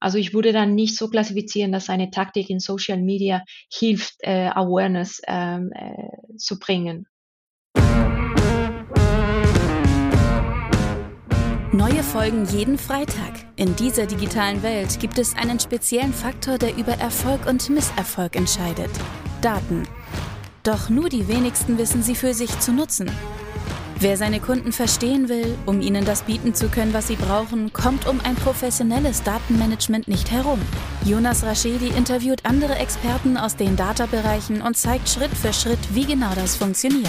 Also ich würde dann nicht so klassifizieren, dass eine Taktik in Social Media hilft, äh, Awareness ähm, äh, zu bringen. Neue Folgen jeden Freitag. In dieser digitalen Welt gibt es einen speziellen Faktor, der über Erfolg und Misserfolg entscheidet. Daten. Doch nur die wenigsten wissen sie für sich zu nutzen. Wer seine Kunden verstehen will, um ihnen das bieten zu können, was sie brauchen, kommt um ein professionelles Datenmanagement nicht herum. Jonas Raschedi interviewt andere Experten aus den Data-Bereichen und zeigt Schritt für Schritt, wie genau das funktioniert.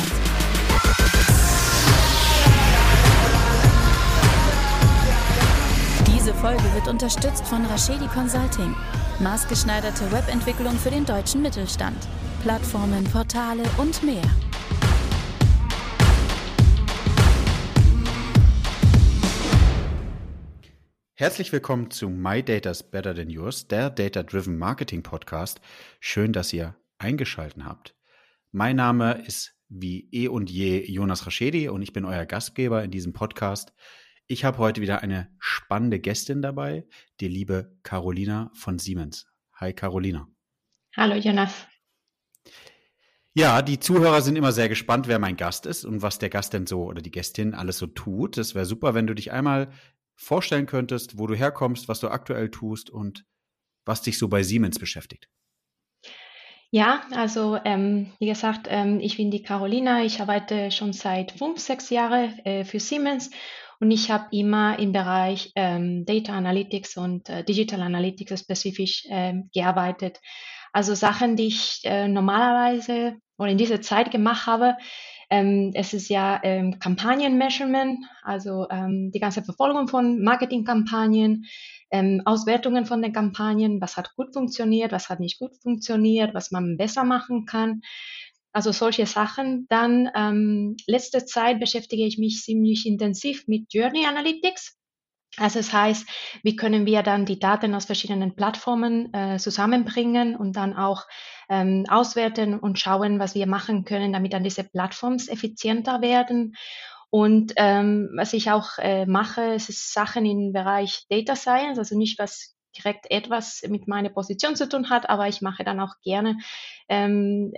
Diese Folge wird unterstützt von Raschedi Consulting, maßgeschneiderte Webentwicklung für den deutschen Mittelstand, Plattformen, Portale und mehr. Herzlich willkommen zu My Data's Better Than Yours, der Data Driven Marketing Podcast. Schön, dass ihr eingeschaltet habt. Mein Name ist wie eh und je Jonas Raschedi und ich bin euer Gastgeber in diesem Podcast. Ich habe heute wieder eine spannende Gästin dabei, die liebe Carolina von Siemens. Hi Carolina. Hallo Jonas. Ja, die Zuhörer sind immer sehr gespannt, wer mein Gast ist und was der Gast denn so oder die Gästin alles so tut. Es wäre super, wenn du dich einmal vorstellen könntest, wo du herkommst, was du aktuell tust und was dich so bei Siemens beschäftigt. Ja, also ähm, wie gesagt, ähm, ich bin die Carolina. Ich arbeite schon seit fünf, sechs Jahren äh, für Siemens und ich habe immer im Bereich ähm, Data Analytics und äh, Digital Analytics spezifisch ähm, gearbeitet. Also Sachen, die ich äh, normalerweise oder in dieser Zeit gemacht habe, ähm, es ist ja ähm, Kampagnenmeasurement, also ähm, die ganze Verfolgung von Marketingkampagnen, ähm, Auswertungen von den Kampagnen, was hat gut funktioniert, was hat nicht gut funktioniert, was man besser machen kann. Also solche Sachen. Dann ähm, letzte Zeit beschäftige ich mich ziemlich intensiv mit Journey Analytics. Also das heißt, wie können wir dann die Daten aus verschiedenen Plattformen äh, zusammenbringen und dann auch ähm, auswerten und schauen, was wir machen können, damit dann diese Plattforms effizienter werden. Und ähm, was ich auch äh, mache, es ist Sachen im Bereich Data Science, also nicht was direkt etwas mit meiner Position zu tun hat, aber ich mache dann auch gerne ähm,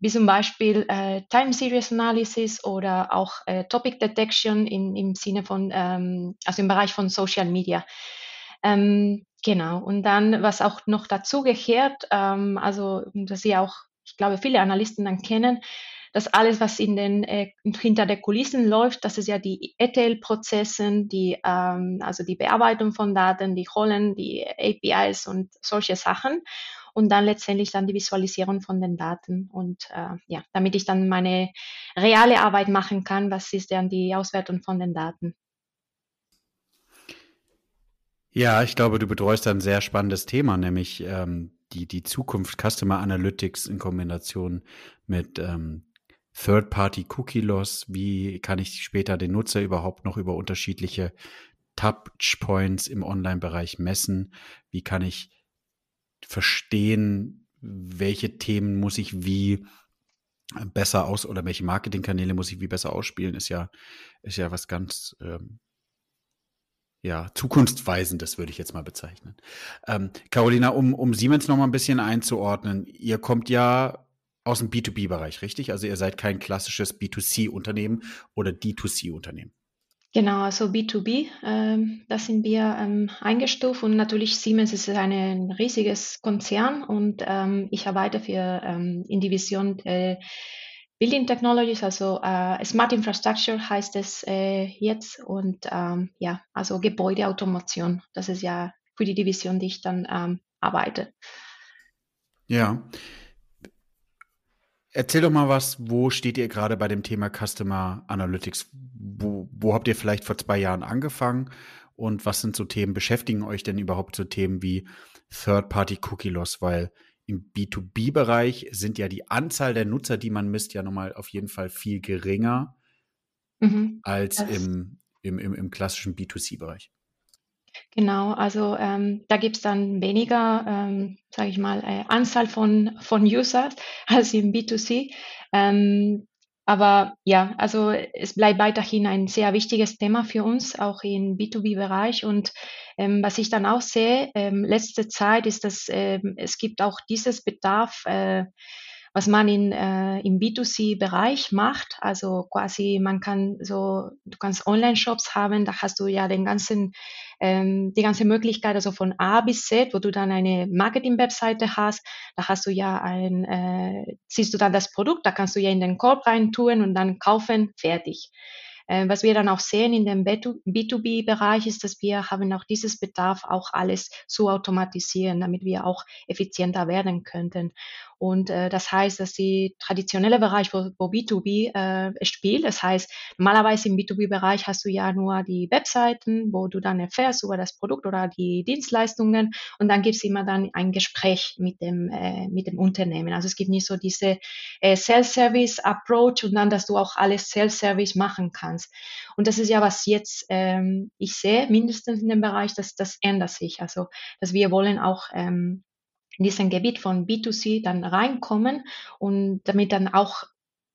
wie zum Beispiel äh, Time Series Analysis oder auch äh, Topic Detection in, im Sinne von, ähm, also im Bereich von Social Media. Ähm, genau. Und dann, was auch noch dazu gehört, ähm, also, dass Sie auch, ich glaube, viele Analysten dann kennen, dass alles, was in den, äh, hinter der Kulissen läuft, das ist ja die ETL-Prozessen, die, ähm, also die Bearbeitung von Daten, die Rollen, die APIs und solche Sachen und dann letztendlich dann die Visualisierung von den Daten und äh, ja, damit ich dann meine reale Arbeit machen kann, was ist dann die Auswertung von den Daten. Ja, ich glaube, du betreust ein sehr spannendes Thema, nämlich ähm, die, die Zukunft Customer Analytics in Kombination mit ähm, Third-Party-Cookie-Loss. Wie kann ich später den Nutzer überhaupt noch über unterschiedliche Touchpoints im Online-Bereich messen? Wie kann ich verstehen, welche Themen muss ich wie besser aus oder welche Marketingkanäle muss ich wie besser ausspielen, ist ja, ist ja was ganz ähm, ja, zukunftsweisendes, würde ich jetzt mal bezeichnen. Ähm, Carolina, um, um Siemens noch mal ein bisschen einzuordnen, ihr kommt ja aus dem B2B-Bereich, richtig? Also ihr seid kein klassisches B2C-Unternehmen oder D2C-Unternehmen. Genau, also B2B, ähm, da sind wir ähm, eingestuft und natürlich Siemens ist ein riesiges Konzern und ähm, ich arbeite für ähm, in Division äh, Building Technologies, also äh, Smart Infrastructure heißt es äh, jetzt und ähm, ja, also Gebäudeautomation, das ist ja für die Division, die ich dann ähm, arbeite. Ja. Erzähl doch mal was, wo steht ihr gerade bei dem Thema Customer Analytics? wo, wo habt ihr vielleicht vor zwei Jahren angefangen und was sind so Themen, beschäftigen euch denn überhaupt so Themen wie Third-Party-Cookie-Loss? Weil im B2B-Bereich sind ja die Anzahl der Nutzer, die man misst, ja nochmal auf jeden Fall viel geringer mhm. als im, im, im, im klassischen B2C-Bereich. Genau, also ähm, da gibt es dann weniger, ähm, sage ich mal, äh, Anzahl von, von Users als im B2C. Ähm, aber ja, also es bleibt weiterhin ein sehr wichtiges Thema für uns, auch im B2B-Bereich. Und ähm, was ich dann auch sehe, ähm, letzte Zeit ist, dass ähm, es gibt auch dieses Bedarf, äh, was man in, äh, im B2C-Bereich macht. Also quasi, man kann so, du kannst Online-Shops haben, da hast du ja den ganzen, ähm, die ganze Möglichkeit, also von A bis Z, wo du dann eine Marketing-Webseite hast, da hast du ja ein, äh, siehst du dann das Produkt, da kannst du ja in den Korb reintun und dann kaufen, fertig. Äh, was wir dann auch sehen in dem B2B-Bereich ist, dass wir haben auch dieses Bedarf, auch alles zu automatisieren, damit wir auch effizienter werden könnten. Und äh, das heißt, dass die traditionelle Bereich, wo, wo B2B äh, spielt, das heißt, normalerweise im B2B-Bereich hast du ja nur die Webseiten, wo du dann erfährst über das Produkt oder die Dienstleistungen und dann gibt es immer dann ein Gespräch mit dem, äh, mit dem Unternehmen. Also es gibt nicht so diese äh, Self-Service-Approach und dann, dass du auch alles Self-Service machen kannst. Und das ist ja, was jetzt ähm, ich sehe, mindestens in dem Bereich, dass das ändert sich. Also, dass wir wollen auch ähm, in diesem Gebiet von B2C dann reinkommen und damit dann auch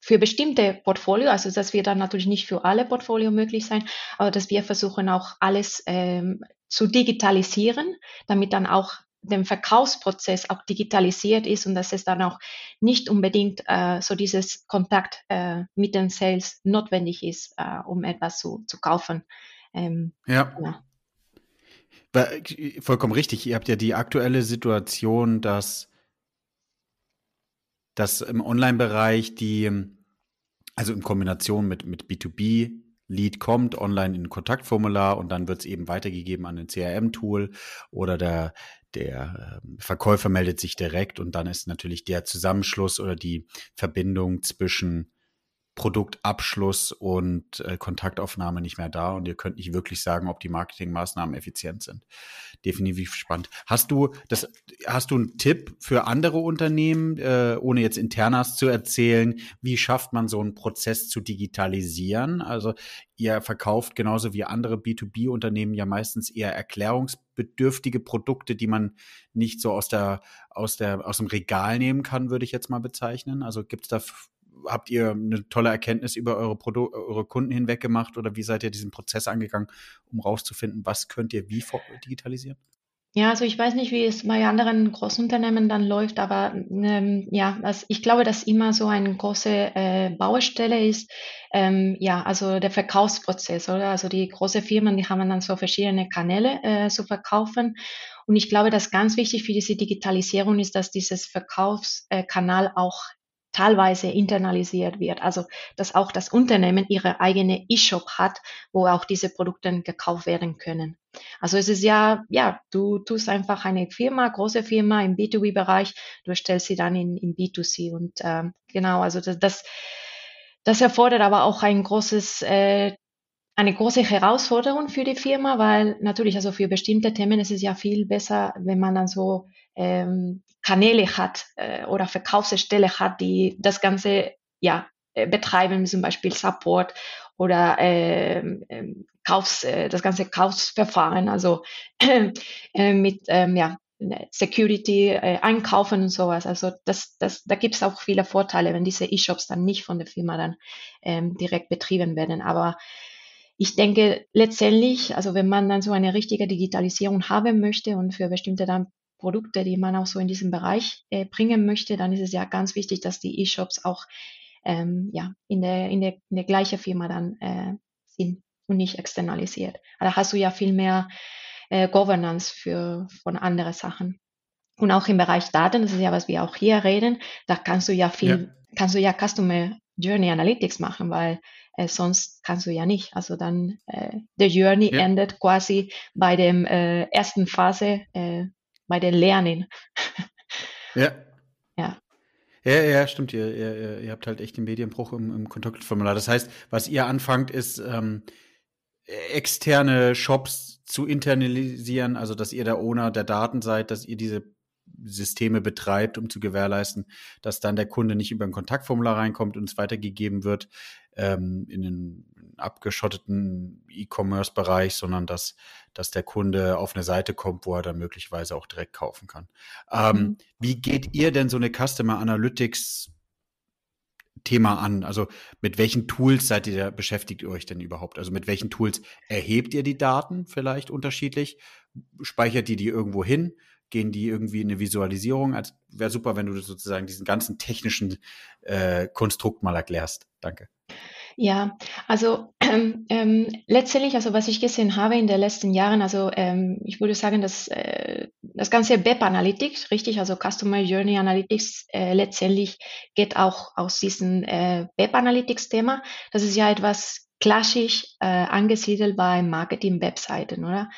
für bestimmte Portfolio, also das wird dann natürlich nicht für alle Portfolio möglich sein, aber dass wir versuchen auch alles ähm, zu digitalisieren, damit dann auch der Verkaufsprozess auch digitalisiert ist und dass es dann auch nicht unbedingt äh, so dieses Kontakt äh, mit den Sales notwendig ist, äh, um etwas zu, zu kaufen. Ähm, ja. ja. Vollkommen richtig. Ihr habt ja die aktuelle Situation, dass, dass im Online-Bereich die, also in Kombination mit, mit B2B, Lead kommt online in ein Kontaktformular und dann wird es eben weitergegeben an ein CRM-Tool oder der, der ähm, Verkäufer meldet sich direkt und dann ist natürlich der Zusammenschluss oder die Verbindung zwischen Produktabschluss und äh, Kontaktaufnahme nicht mehr da und ihr könnt nicht wirklich sagen, ob die Marketingmaßnahmen effizient sind. Definitiv spannend. Hast du das? Hast du einen Tipp für andere Unternehmen, äh, ohne jetzt Internas zu erzählen? Wie schafft man so einen Prozess zu digitalisieren? Also ihr verkauft genauso wie andere B2B-Unternehmen ja meistens eher erklärungsbedürftige Produkte, die man nicht so aus der aus der aus dem Regal nehmen kann, würde ich jetzt mal bezeichnen. Also gibt es da habt ihr eine tolle Erkenntnis über eure, Produ eure Kunden hinweg gemacht oder wie seid ihr diesen Prozess angegangen, um rauszufinden, was könnt ihr wie digitalisieren? Ja, also ich weiß nicht, wie es bei anderen Großunternehmen dann läuft, aber ähm, ja, was, ich glaube, dass immer so eine große äh, Baustelle ist, ähm, ja, also der Verkaufsprozess, oder? Also die große Firmen, die haben dann so verschiedene Kanäle äh, zu verkaufen. Und ich glaube, dass ganz wichtig für diese Digitalisierung ist, dass dieses Verkaufskanal auch teilweise internalisiert wird. Also, dass auch das Unternehmen ihre eigene E-Shop hat, wo auch diese Produkte gekauft werden können. Also es ist ja, ja, du tust einfach eine Firma, große Firma im B2B-Bereich, du stellst sie dann in, in B2C und ähm, genau, also das, das, das erfordert aber auch ein großes äh, eine große Herausforderung für die Firma, weil natürlich, also für bestimmte Themen ist es ja viel besser, wenn man dann so ähm, Kanäle hat äh, oder Verkaufsstelle hat, die das Ganze ja äh, betreiben, zum Beispiel Support oder äh, äh, Kaufs, äh, das ganze Kaufsverfahren, also äh, mit ähm, ja, Security, äh, Einkaufen und sowas. Also das, das, da gibt es auch viele Vorteile, wenn diese E-Shops dann nicht von der Firma dann ähm, direkt betrieben werden. Aber ich denke letztendlich, also wenn man dann so eine richtige Digitalisierung haben möchte und für bestimmte dann Produkte, die man auch so in diesem Bereich äh, bringen möchte, dann ist es ja ganz wichtig, dass die E-Shops auch ähm, ja, in, der, in, der, in der gleichen Firma dann äh, sind und nicht externalisiert. Aber da hast du ja viel mehr äh, Governance für von anderen Sachen. Und auch im Bereich Daten, das ist ja, was wir auch hier reden, da kannst du ja viel, ja. kannst du ja Customer Journey Analytics machen, weil äh, sonst kannst du ja nicht. Also dann äh, der Journey ja. endet quasi bei dem äh, ersten Phase, äh, bei den Lernen. ja. Ja. Ja, ja, stimmt. Ihr, ihr, ihr habt halt echt den Medienbruch im, im Kontaktformular. Das heißt, was ihr anfangt, ist ähm, externe Shops zu internalisieren, also dass ihr der Owner der Daten seid, dass ihr diese Systeme betreibt, um zu gewährleisten, dass dann der Kunde nicht über ein Kontaktformular reinkommt und es weitergegeben wird ähm, in den abgeschotteten E-Commerce-Bereich, sondern dass, dass der Kunde auf eine Seite kommt, wo er dann möglicherweise auch direkt kaufen kann. Ähm, mhm. Wie geht ihr denn so eine Customer Analytics Thema an. Also mit welchen Tools seid ihr beschäftigt ihr euch denn überhaupt? Also mit welchen Tools erhebt ihr die Daten vielleicht unterschiedlich? Speichert ihr die irgendwo hin? Gehen die irgendwie in eine Visualisierung? Also wäre super, wenn du sozusagen diesen ganzen technischen äh, Konstrukt mal erklärst. Danke. Ja, also ähm, ähm, letztendlich, also was ich gesehen habe in den letzten Jahren, also ähm, ich würde sagen, dass äh, das ganze Web Analytics, richtig, also Customer Journey Analytics, äh, letztendlich geht auch aus diesem äh, Web Analytics Thema. Das ist ja etwas klassisch äh, angesiedelt bei Marketing-Webseiten, oder?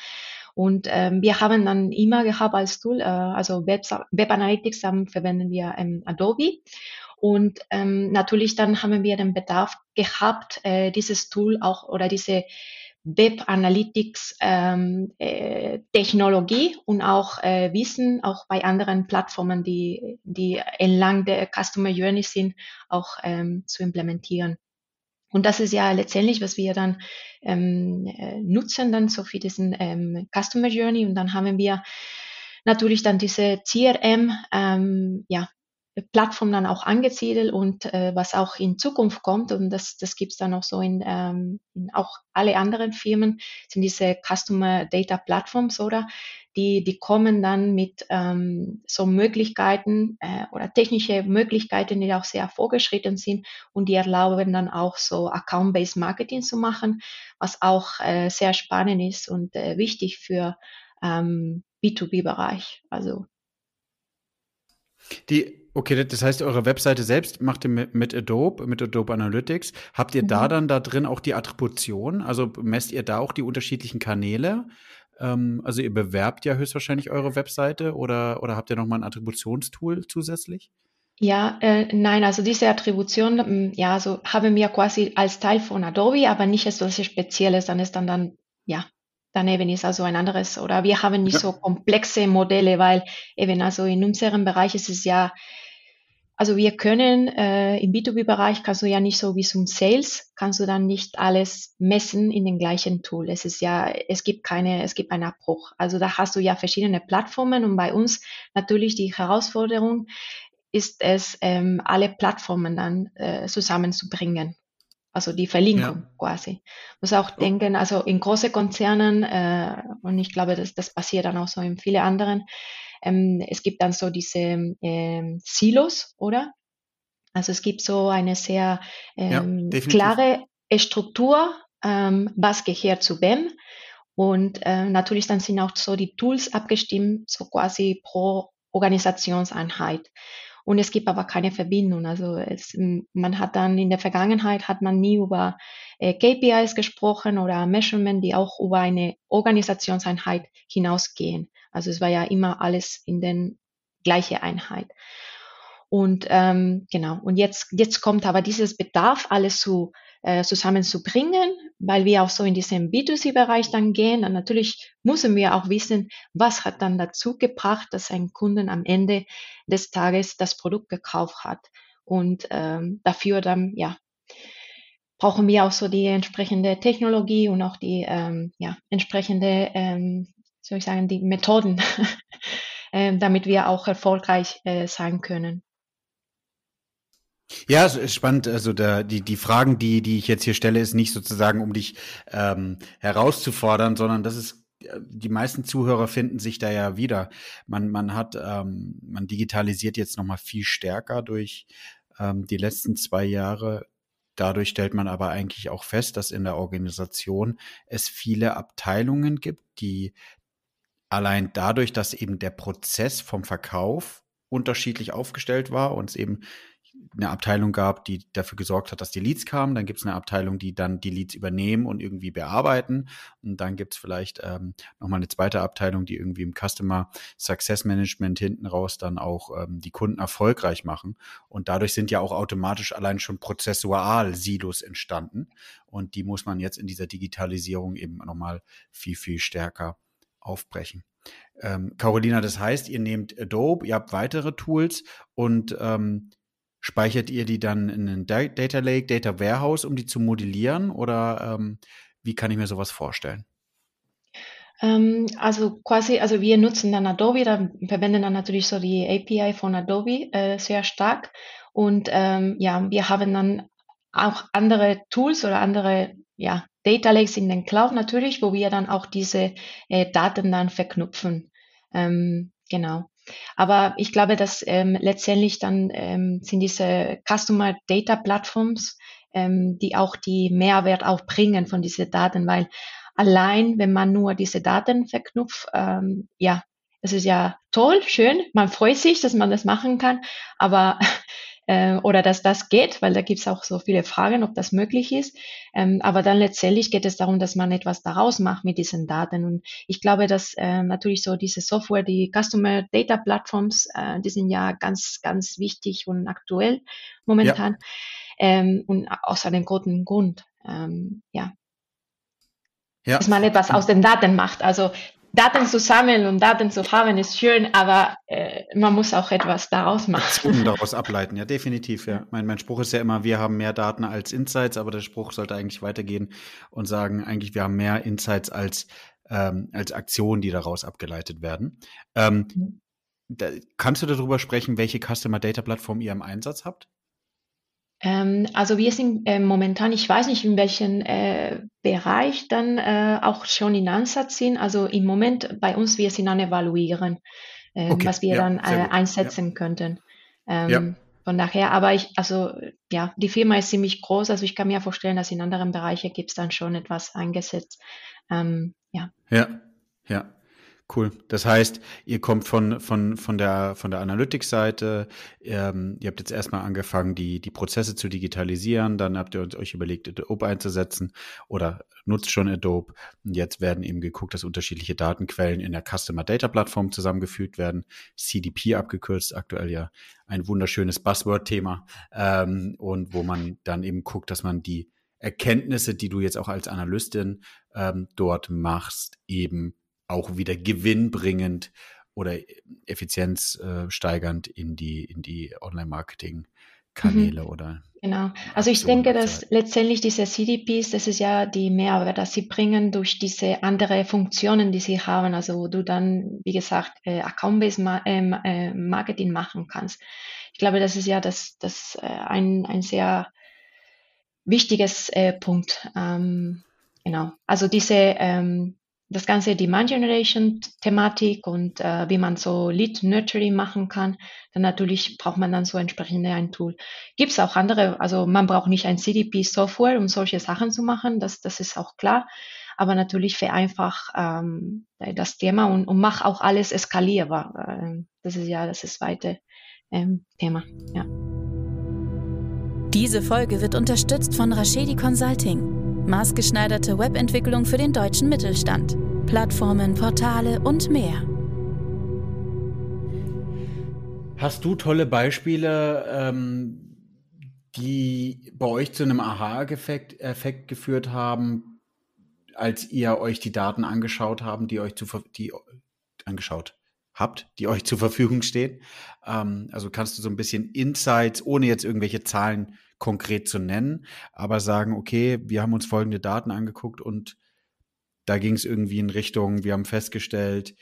Und ähm, wir haben dann immer gehabt als Tool, äh, also Web, Web Analytics, dann verwenden wir ähm, Adobe. Und ähm, natürlich dann haben wir den Bedarf gehabt, äh, dieses Tool auch oder diese Web Analytics ähm, äh, Technologie und auch äh, Wissen auch bei anderen Plattformen, die, die entlang der Customer Journey sind, auch ähm, zu implementieren. Und das ist ja letztendlich, was wir dann ähm, äh, nutzen, dann so für diesen ähm, Customer Journey. Und dann haben wir natürlich dann diese CRM, ähm, ja, Plattform dann auch angesiedelt und äh, was auch in Zukunft kommt, und das, das gibt es dann auch so in, ähm, in auch alle anderen Firmen, sind diese Customer Data Platforms, oder? Die, die kommen dann mit ähm, so Möglichkeiten äh, oder technische Möglichkeiten, die auch sehr vorgeschritten sind und die erlauben dann auch so Account-Based Marketing zu machen, was auch äh, sehr spannend ist und äh, wichtig für ähm, B2B-Bereich. Also die Okay, das heißt, eure Webseite selbst macht ihr mit, mit Adobe, mit Adobe Analytics. Habt ihr mhm. da dann da drin auch die Attribution? Also messt ihr da auch die unterschiedlichen Kanäle? Ähm, also ihr bewerbt ja höchstwahrscheinlich eure Webseite oder, oder habt ihr nochmal ein Attributionstool zusätzlich? Ja, äh, nein, also diese Attribution, mm, ja, also haben wir quasi als Teil von Adobe, aber nicht etwas Spezielles, dann ist dann dann, ja, daneben ist also ein anderes, oder wir haben nicht ja. so komplexe Modelle, weil eben also in unserem Bereich ist es ja also wir können äh, im B2B-Bereich kannst du ja nicht so wie zum Sales, kannst du dann nicht alles messen in den gleichen Tool. Es ist ja, es gibt keine, es gibt einen Abbruch. Also da hast du ja verschiedene Plattformen und bei uns natürlich die Herausforderung ist es, ähm, alle Plattformen dann äh, zusammenzubringen. Also die Verlinkung ja. quasi. Muss auch oh. denken, also in große Konzernen, äh, und ich glaube, das, das passiert dann auch so in viele anderen, ähm, es gibt dann so diese ähm, Silos, oder? Also es gibt so eine sehr ähm, ja, klare Struktur, ähm, was gehört zu wem. Und äh, natürlich dann sind auch so die Tools abgestimmt, so quasi pro Organisationseinheit. Und es gibt aber keine Verbindung. Also es, man hat dann in der Vergangenheit hat man nie über äh, KPIs gesprochen oder Measurement, die auch über eine Organisationseinheit hinausgehen. Also es war ja immer alles in den gleiche Einheit. Und ähm, genau, und jetzt, jetzt kommt aber dieses Bedarf, alles zu, äh, zusammenzubringen, weil wir auch so in diesem B2C-Bereich dann gehen. Und natürlich müssen wir auch wissen, was hat dann dazu gebracht, dass ein Kunden am Ende des Tages das Produkt gekauft hat. Und ähm, dafür dann, ja, brauchen wir auch so die entsprechende Technologie und auch die ähm, ja, entsprechende ähm, soll ich sagen, die Methoden, ähm, damit wir auch erfolgreich äh, sein können. Ja, spannend. Also da, die, die Fragen, die, die ich jetzt hier stelle, ist nicht sozusagen, um dich ähm, herauszufordern, sondern das ist äh, die meisten Zuhörer finden sich da ja wieder. Man, man hat, ähm, man digitalisiert jetzt nochmal viel stärker durch ähm, die letzten zwei Jahre. Dadurch stellt man aber eigentlich auch fest, dass in der Organisation es viele Abteilungen gibt, die allein dadurch, dass eben der Prozess vom Verkauf unterschiedlich aufgestellt war und es eben eine Abteilung gab, die dafür gesorgt hat, dass die Leads kamen. Dann gibt es eine Abteilung, die dann die Leads übernehmen und irgendwie bearbeiten. Und dann gibt es vielleicht ähm, nochmal eine zweite Abteilung, die irgendwie im Customer Success Management hinten raus dann auch ähm, die Kunden erfolgreich machen. Und dadurch sind ja auch automatisch allein schon prozessual Silos entstanden. Und die muss man jetzt in dieser Digitalisierung eben nochmal viel, viel stärker aufbrechen. Ähm, Carolina, das heißt, ihr nehmt Adobe, ihr habt weitere Tools und ähm, speichert ihr die dann in einen Data Lake, Data Warehouse, um die zu modellieren oder ähm, wie kann ich mir sowas vorstellen? Ähm, also quasi, also wir nutzen dann Adobe, da verwenden dann natürlich so die API von Adobe äh, sehr stark Und ähm, ja, wir haben dann auch andere Tools oder andere ja, Data Lakes in den Cloud natürlich, wo wir dann auch diese äh, Daten dann verknüpfen. Ähm, genau. Aber ich glaube, dass ähm, letztendlich dann ähm, sind diese Customer Data Platforms, ähm, die auch die Mehrwert auch bringen von diesen Daten, weil allein, wenn man nur diese Daten verknüpft, ähm, ja, es ist ja toll, schön, man freut sich, dass man das machen kann, aber äh, oder dass das geht, weil da gibt es auch so viele Fragen, ob das möglich ist. Ähm, aber dann letztendlich geht es darum, dass man etwas daraus macht mit diesen Daten. Und ich glaube, dass äh, natürlich so diese Software, die Customer Data Platforms, äh, die sind ja ganz, ganz wichtig und aktuell momentan. Ja. Ähm, und aus einem guten Grund. Ähm, ja. ja. Dass man etwas aus den Daten macht. Also Daten zu sammeln und Daten zu haben ist schön, aber äh, man muss auch etwas daraus machen. Aktionen daraus ableiten, ja, definitiv, ja. Mein, mein Spruch ist ja immer, wir haben mehr Daten als Insights, aber der Spruch sollte eigentlich weitergehen und sagen, eigentlich, wir haben mehr Insights als, ähm, als Aktionen, die daraus abgeleitet werden. Ähm, mhm. da, kannst du darüber sprechen, welche Customer Data Plattform ihr im Einsatz habt? Ähm, also wir sind äh, momentan, ich weiß nicht, in welchem äh, Bereich dann äh, auch schon in Ansatz sind. Also im Moment bei uns, wir sind an Evaluieren, äh, okay. was wir ja, dann äh, einsetzen ja. könnten. Ähm, ja. Von daher, aber ich, also ja, die Firma ist ziemlich groß, also ich kann mir vorstellen, dass in anderen Bereichen gibt es dann schon etwas eingesetzt. Ähm, ja. Ja, ja. Cool. Das heißt, ihr kommt von, von, von der, von der Analytics-Seite. Ähm, ihr habt jetzt erstmal angefangen, die, die Prozesse zu digitalisieren. Dann habt ihr euch überlegt, Adobe einzusetzen oder nutzt schon Adobe. Und jetzt werden eben geguckt, dass unterschiedliche Datenquellen in der Customer Data Plattform zusammengefügt werden. CDP abgekürzt, aktuell ja ein wunderschönes Buzzword-Thema. Ähm, und wo man dann eben guckt, dass man die Erkenntnisse, die du jetzt auch als Analystin ähm, dort machst, eben auch wieder gewinnbringend oder effizienzsteigernd in die, in die Online-Marketing-Kanäle mhm. oder Genau. Also ich denke, dass letztendlich diese CDPs, das ist ja die Mehrwert, dass sie bringen durch diese andere Funktionen, die sie haben, also wo du dann, wie gesagt, äh, Account-Based ähm, äh, Marketing machen kannst. Ich glaube, das ist ja das, das äh, ein, ein sehr wichtiges äh, Punkt. Ähm, genau. Also diese ähm, das ganze Demand Generation Thematik und äh, wie man so Lead Nurturing machen kann, dann natürlich braucht man dann so entsprechend ein Tool. Gibt es auch andere, also man braucht nicht ein CDP Software, um solche Sachen zu machen, das, das ist auch klar. Aber natürlich vereinfacht ähm, das Thema und, und mach auch alles eskalierbar. Äh, das ist ja das zweite ähm, Thema. Ja. Diese Folge wird unterstützt von Rashedi Consulting. Maßgeschneiderte Webentwicklung für den deutschen Mittelstand. Plattformen, Portale und mehr. Hast du tolle Beispiele, ähm, die bei euch zu einem Aha-Effekt Effekt geführt haben, als ihr euch die Daten angeschaut haben, die euch zu die angeschaut habt, die euch zur Verfügung stehen? Ähm, also kannst du so ein bisschen Insights, ohne jetzt irgendwelche Zahlen konkret zu nennen, aber sagen, okay, wir haben uns folgende Daten angeguckt und da ging es irgendwie in Richtung, wir haben festgestellt,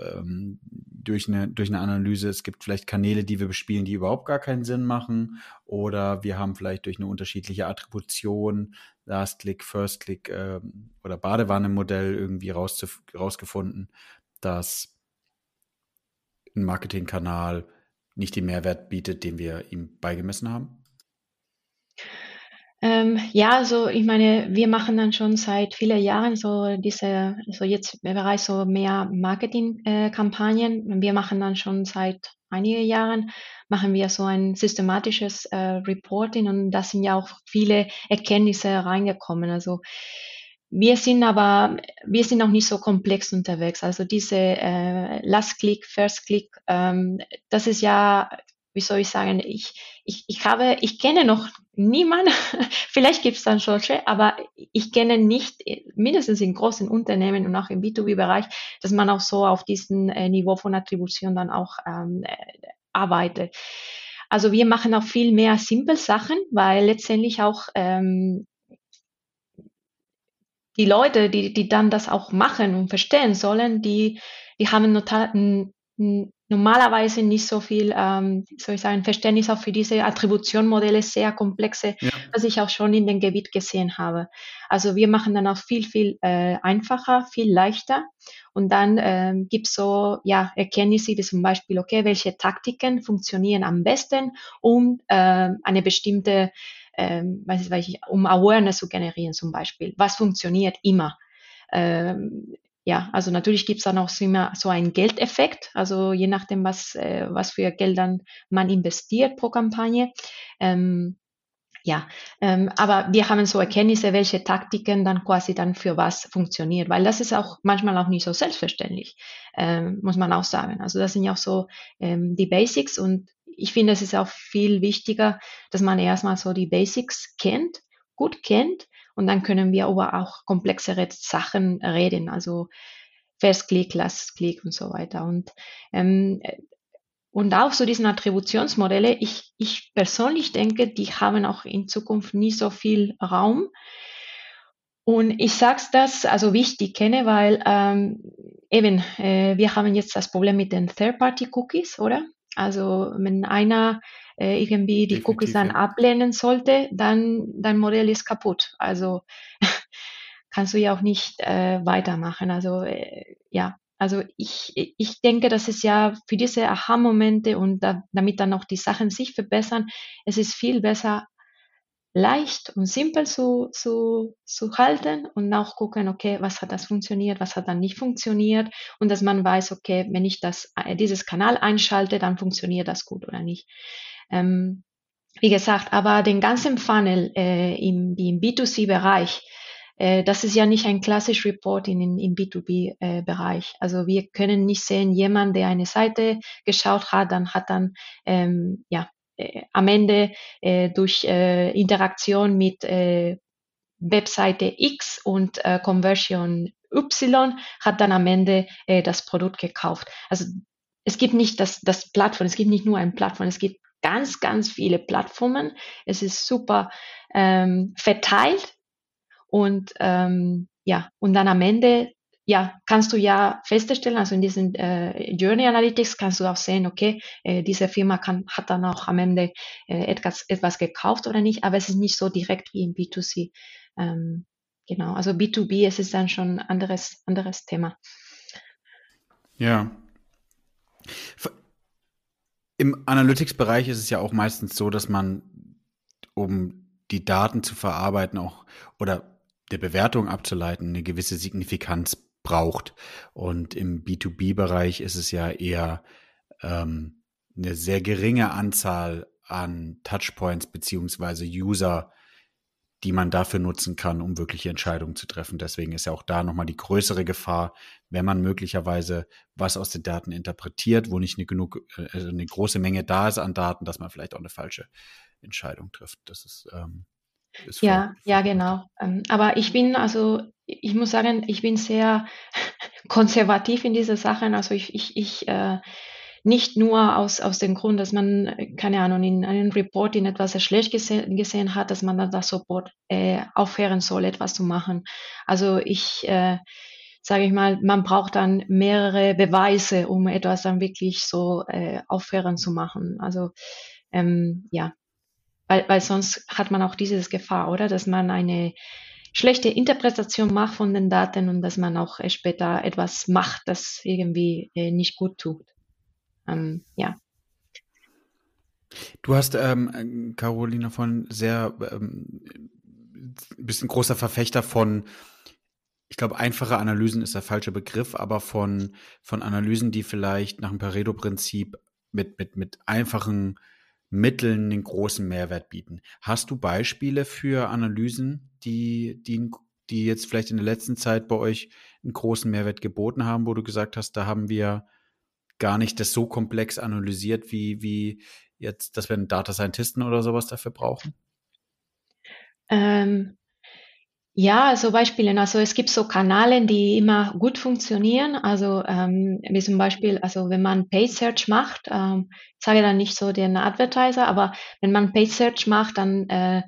ähm, durch, eine, durch eine Analyse, es gibt vielleicht Kanäle, die wir bespielen, die überhaupt gar keinen Sinn machen. Oder wir haben vielleicht durch eine unterschiedliche Attribution, Last Click, First Click äh, oder Badewanne-Modell irgendwie rausgefunden, dass ein Marketingkanal nicht den Mehrwert bietet, den wir ihm beigemessen haben? Ähm, ja, also ich meine, wir machen dann schon seit vielen Jahren so diese, so jetzt im Bereich so mehr Marketingkampagnen. Äh, wir machen dann schon seit einigen Jahren, machen wir so ein systematisches äh, Reporting und da sind ja auch viele Erkenntnisse reingekommen. Also wir sind aber, wir sind auch nicht so komplex unterwegs. Also diese äh, Last Click, First Click, ähm, das ist ja wie soll ich sagen, ich, ich, ich habe, ich kenne noch niemanden, vielleicht gibt es dann solche, aber ich kenne nicht, mindestens in großen Unternehmen und auch im B2B-Bereich, dass man auch so auf diesem äh, Niveau von Attribution dann auch ähm, äh, arbeitet. Also wir machen auch viel mehr simple Sachen, weil letztendlich auch ähm, die Leute, die, die dann das auch machen und verstehen sollen, die, die haben normalerweise nicht so viel, ähm, soll ich sagen, Verständnis auch für diese Attributionmodelle, sehr komplexe, ja. was ich auch schon in dem Gebiet gesehen habe. Also wir machen dann auch viel, viel äh, einfacher, viel leichter. Und dann ähm, gibt es so ja, Erkenntnisse wie zum Beispiel, okay, welche Taktiken funktionieren am besten, um äh, eine bestimmte, ähm, weiß ich, um Awareness zu generieren zum Beispiel. Was funktioniert immer? Ähm, ja, also natürlich gibt es dann auch immer so einen Geldeffekt, also je nachdem, was, äh, was für Geldern man investiert pro Kampagne. Ähm, ja, ähm, aber wir haben so Erkenntnisse, welche Taktiken dann quasi dann für was funktioniert, weil das ist auch manchmal auch nicht so selbstverständlich, ähm, muss man auch sagen. Also das sind ja auch so ähm, die Basics und ich finde, es ist auch viel wichtiger, dass man erstmal so die Basics kennt, gut kennt und dann können wir über auch komplexere Sachen reden, also First Click, Last Click und so weiter. Und, ähm, und auch so diesen Attributionsmodelle, ich, ich persönlich denke, die haben auch in Zukunft nie so viel Raum. Und ich sage das, also wie ich die kenne, weil ähm, eben, äh, wir haben jetzt das Problem mit den Third-Party-Cookies, oder? Also wenn einer äh, irgendwie die Definitiv, Cookies dann ja. ablehnen sollte, dann dein Modell ist kaputt. Also kannst du ja auch nicht äh, weitermachen. Also äh, ja, also ich, ich denke, dass es ja für diese Aha-Momente und da, damit dann auch die Sachen sich verbessern, es ist viel besser, leicht und simpel zu, zu, zu halten und auch gucken, okay, was hat das funktioniert, was hat dann nicht funktioniert und dass man weiß, okay, wenn ich das, äh, dieses Kanal einschalte, dann funktioniert das gut oder nicht. Ähm, wie gesagt, aber den ganzen Funnel äh, im, im B2C-Bereich, äh, das ist ja nicht ein klassisch Reporting in, im B2B-Bereich. Äh, also wir können nicht sehen, jemand, der eine Seite geschaut hat, dann hat dann ähm, ja am Ende äh, durch äh, Interaktion mit äh, Webseite X und äh, Conversion Y hat dann am Ende äh, das Produkt gekauft. Also es gibt nicht das, das Plattform, es gibt nicht nur ein Plattform, es gibt ganz, ganz viele Plattformen. Es ist super ähm, verteilt und ähm, ja, und dann am Ende ja, kannst du ja feststellen, also in diesen äh, Journey Analytics kannst du auch sehen, okay, äh, diese Firma kann, hat dann auch am Ende äh, etwas, etwas gekauft oder nicht, aber es ist nicht so direkt wie im B2C. Ähm, genau, also B2B, es ist dann schon ein anderes, anderes Thema. Ja. Im Analytics-Bereich ist es ja auch meistens so, dass man, um die Daten zu verarbeiten, auch oder der Bewertung abzuleiten, eine gewisse Signifikanz braucht. Und im B2B-Bereich ist es ja eher ähm, eine sehr geringe Anzahl an Touchpoints beziehungsweise User, die man dafür nutzen kann, um wirkliche Entscheidungen zu treffen. Deswegen ist ja auch da nochmal die größere Gefahr, wenn man möglicherweise was aus den Daten interpretiert, wo nicht eine genug, also eine große Menge da ist an Daten, dass man vielleicht auch eine falsche Entscheidung trifft. Das ist, ähm, ist ja, ja, genau. Ähm, aber ich bin also, ich muss sagen, ich bin sehr konservativ in diese Sachen. Also ich, ich, ich äh, nicht nur aus, aus dem Grund, dass man, keine Ahnung, in einem Report in etwas sehr schlecht gesehen, gesehen hat, dass man dann das sofort äh, aufhören soll, etwas zu machen. Also ich äh, sage ich mal, man braucht dann mehrere Beweise, um etwas dann wirklich so äh, aufhören zu machen. Also ähm, ja, weil, weil sonst hat man auch dieses Gefahr, oder, dass man eine schlechte Interpretation macht von den Daten und dass man auch später etwas macht, das irgendwie äh, nicht gut tut. Ähm, ja. Du hast, ähm, Carolina, von sehr ähm, bisschen großer Verfechter von, ich glaube, einfache Analysen ist der falsche Begriff, aber von, von Analysen, die vielleicht nach dem Pareto-Prinzip mit, mit, mit einfachen Mitteln den großen Mehrwert bieten. Hast du Beispiele für Analysen, die, die, die jetzt vielleicht in der letzten Zeit bei euch einen großen Mehrwert geboten haben, wo du gesagt hast, da haben wir gar nicht das so komplex analysiert, wie, wie jetzt, dass wir einen Data Scientisten oder sowas dafür brauchen? Ähm, ja, also Beispiele. Also es gibt so Kanäle, die immer gut funktionieren. Also ähm, wie zum Beispiel, also wenn man Paid Search macht, ähm, ich sage dann nicht so den Advertiser, aber wenn man Paid Search macht, dann äh,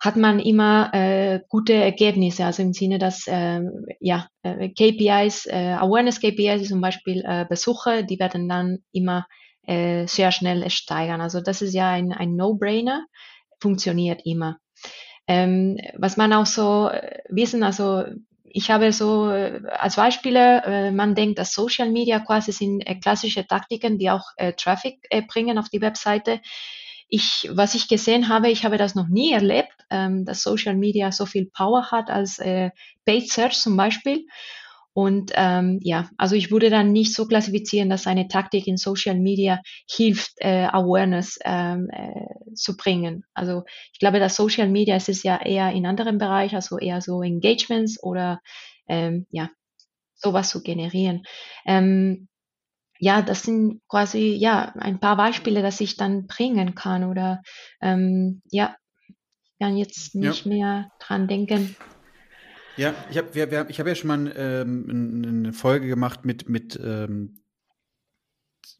hat man immer äh, gute Ergebnisse, also im Sinne, dass äh, ja, KPIs, äh, Awareness KPIs zum Beispiel äh, Besuche, die werden dann immer äh, sehr schnell steigern. Also das ist ja ein, ein No-Brainer, funktioniert immer. Ähm, was man auch so äh, wissen, also ich habe so äh, als Beispiele, äh, man denkt, dass Social Media quasi sind äh, klassische Taktiken, die auch äh, Traffic äh, bringen auf die Webseite. Ich, was ich gesehen habe, ich habe das noch nie erlebt, ähm, dass Social Media so viel Power hat als Paid Search zum Beispiel. Und ähm, ja, also ich würde dann nicht so klassifizieren, dass eine Taktik in Social Media hilft, äh, Awareness ähm, äh, zu bringen. Also ich glaube, dass Social Media es ist ja eher in anderen Bereichen, also eher so Engagements oder ähm, ja, sowas zu generieren. Ähm, ja, das sind quasi ja ein paar Beispiele, dass ich dann bringen kann oder ähm, ja, ich kann jetzt nicht ja. mehr dran denken. Ja, ich habe wir, wir, ich hab ja schon mal ähm, eine Folge gemacht mit mit ähm,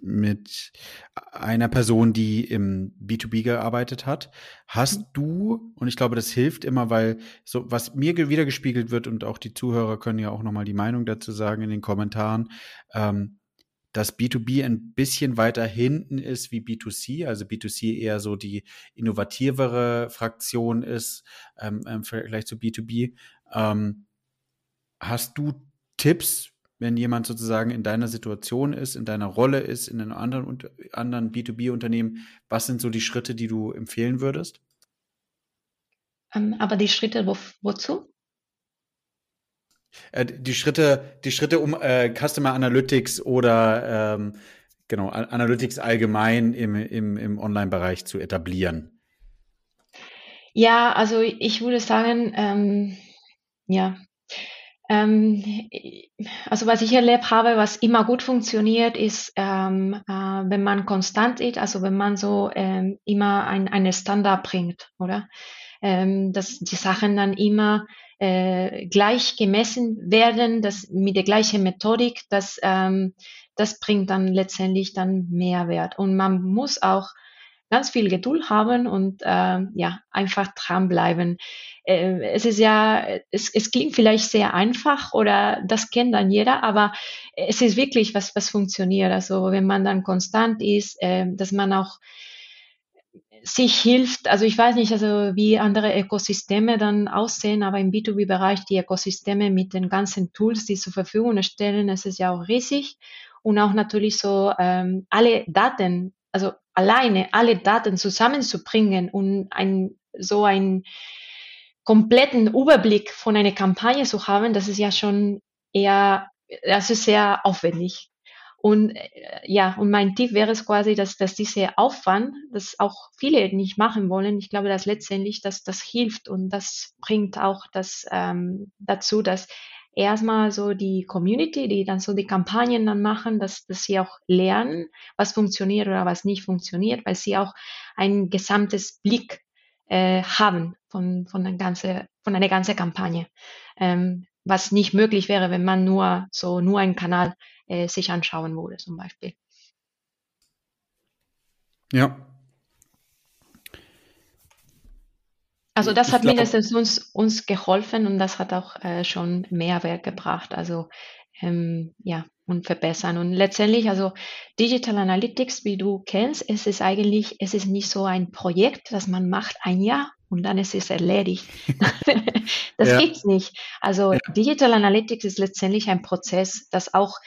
mit einer Person, die im B2B gearbeitet hat. Hast du, und ich glaube, das hilft immer, weil so, was mir wieder gespiegelt wird und auch die Zuhörer können ja auch nochmal die Meinung dazu sagen in den Kommentaren, ähm, dass B2B ein bisschen weiter hinten ist wie B2C, also B2C eher so die innovativere Fraktion ist ähm, im Vergleich zu B2B. Ähm, hast du Tipps, wenn jemand sozusagen in deiner Situation ist, in deiner Rolle ist, in einem anderen, anderen B2B-Unternehmen, was sind so die Schritte, die du empfehlen würdest? Ähm, aber die Schritte wo, wozu? Äh, die Schritte, die Schritte um äh, Customer Analytics oder ähm, genau, Analytics allgemein im, im, im Online-Bereich zu etablieren. Ja, also ich würde sagen, ähm, ja, ähm, also was ich erlebt habe, was immer gut funktioniert, ist, ähm, äh, wenn man konstant ist, also wenn man so ähm, immer ein, eine Standard bringt, oder? Ähm, dass die Sachen dann immer äh, gleich gemessen werden, das mit der gleichen Methodik, das, ähm, das bringt dann letztendlich dann Mehrwert. Und man muss auch ganz viel Geduld haben und äh, ja, einfach dranbleiben. Äh, es ist ja, es, es klingt vielleicht sehr einfach oder das kennt dann jeder, aber es ist wirklich was, was funktioniert. Also wenn man dann konstant ist, äh, dass man auch sich hilft, also ich weiß nicht, also wie andere Ökosysteme dann aussehen, aber im B2B-Bereich die Ökosysteme mit den ganzen Tools, die zur Verfügung stellen, es ist ja auch riesig und auch natürlich so ähm, alle Daten, also alleine alle Daten zusammenzubringen und ein so ein kompletten Überblick von einer Kampagne zu haben, das ist ja schon eher, das ist sehr aufwendig. Und äh, ja, und mein Tipp wäre es quasi, dass, dass dieser Aufwand, das auch viele nicht machen wollen, ich glaube, dass letztendlich dass das hilft und das bringt auch das ähm, dazu, dass erstmal so die Community, die dann so die Kampagnen dann machen, dass, dass sie auch lernen, was funktioniert oder was nicht funktioniert, weil sie auch ein gesamtes Blick äh, haben von, von, der ganze, von einer ganzen Kampagne. Ähm, was nicht möglich wäre, wenn man nur so nur einen Kanal äh, sich anschauen würde, zum Beispiel. Ja. Also das hat glaub, mindestens uns, uns geholfen und das hat auch äh, schon Mehrwert gebracht. Also ähm, ja, und verbessern. Und letztendlich, also Digital Analytics, wie du kennst, es ist eigentlich, es ist nicht so ein Projekt, das man macht ein Jahr und dann ist es erledigt. das ja. gibt's nicht. Also ja. Digital Analytics ist letztendlich ein Prozess, das auch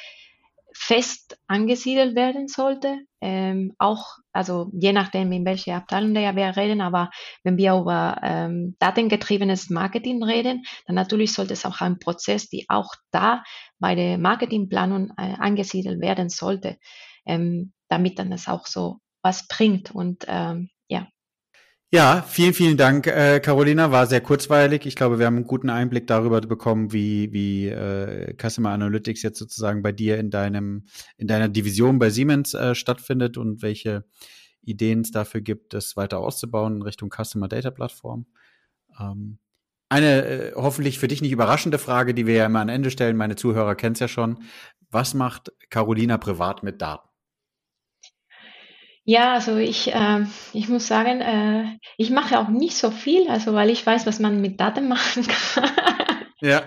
fest angesiedelt werden sollte. Ähm, auch, also je nachdem, in welcher Abteilung wir reden, aber wenn wir über ähm, datengetriebenes Marketing reden, dann natürlich sollte es auch ein Prozess, die auch da bei der Marketingplanung äh, angesiedelt werden sollte, ähm, damit dann es auch so was bringt und ähm, ja, vielen, vielen Dank, äh, Carolina. War sehr kurzweilig. Ich glaube, wir haben einen guten Einblick darüber bekommen, wie, wie äh, Customer Analytics jetzt sozusagen bei dir in deinem, in deiner Division bei Siemens äh, stattfindet und welche Ideen es dafür gibt, das weiter auszubauen in Richtung Customer Data Plattform. Ähm, eine äh, hoffentlich für dich nicht überraschende Frage, die wir ja immer am Ende stellen. Meine Zuhörer kennen es ja schon. Was macht Carolina privat mit Daten? Ja, also ich, äh, ich muss sagen, äh, ich mache auch nicht so viel, also weil ich weiß, was man mit Daten machen kann. Ja.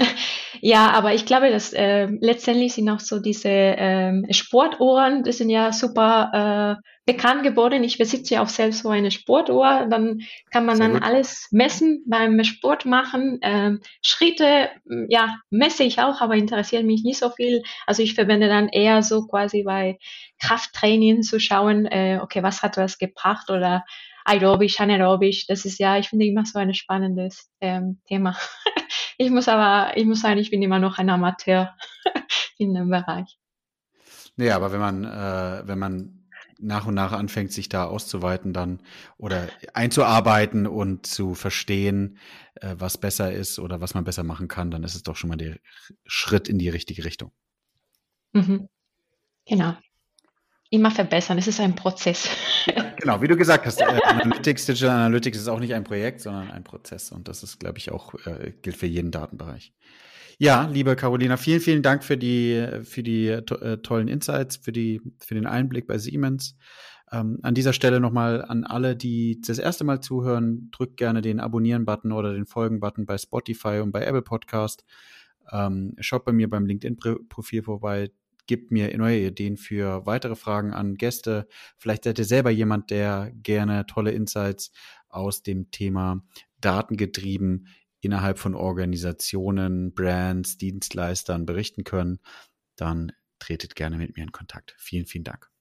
Ja, aber ich glaube, dass äh, letztendlich sind auch so diese ähm, Sportuhren, das sind ja super äh, bekannt geworden. Ich besitze ja auch selbst so eine Sportuhr. Dann kann man Sehr dann gut. alles messen beim Sport machen. Ähm, Schritte, ja, messe ich auch, aber interessiert mich nicht so viel. Also ich verwende dann eher so quasi bei Krafttraining zu schauen, äh, okay, was hat das gebracht oder aerobisch, anaerobisch. Das ist ja, ich finde immer so ein spannendes ähm, Thema. Ich muss aber, ich muss sagen, ich bin immer noch ein Amateur in dem Bereich. Nee, aber wenn man, äh, wenn man nach und nach anfängt, sich da auszuweiten dann oder einzuarbeiten und zu verstehen, äh, was besser ist oder was man besser machen kann, dann ist es doch schon mal der Schritt in die richtige Richtung. Mhm. Genau. Immer verbessern. Es ist ein Prozess. Genau, wie du gesagt hast, äh, Analytics, Digital Analytics ist auch nicht ein Projekt, sondern ein Prozess. Und das ist, glaube ich, auch äh, gilt für jeden Datenbereich. Ja, liebe Carolina, vielen, vielen Dank für die, für die äh, tollen Insights, für, die, für den Einblick bei Siemens. Ähm, an dieser Stelle nochmal an alle, die das erste Mal zuhören, drückt gerne den Abonnieren-Button oder den Folgen-Button bei Spotify und bei Apple Podcast. Ähm, schaut bei mir beim LinkedIn-Profil vorbei, gibt mir neue Ideen für weitere Fragen an Gäste. Vielleicht seid ihr selber jemand, der gerne tolle Insights aus dem Thema datengetrieben innerhalb von Organisationen, Brands, Dienstleistern berichten können. Dann tretet gerne mit mir in Kontakt. Vielen, vielen Dank.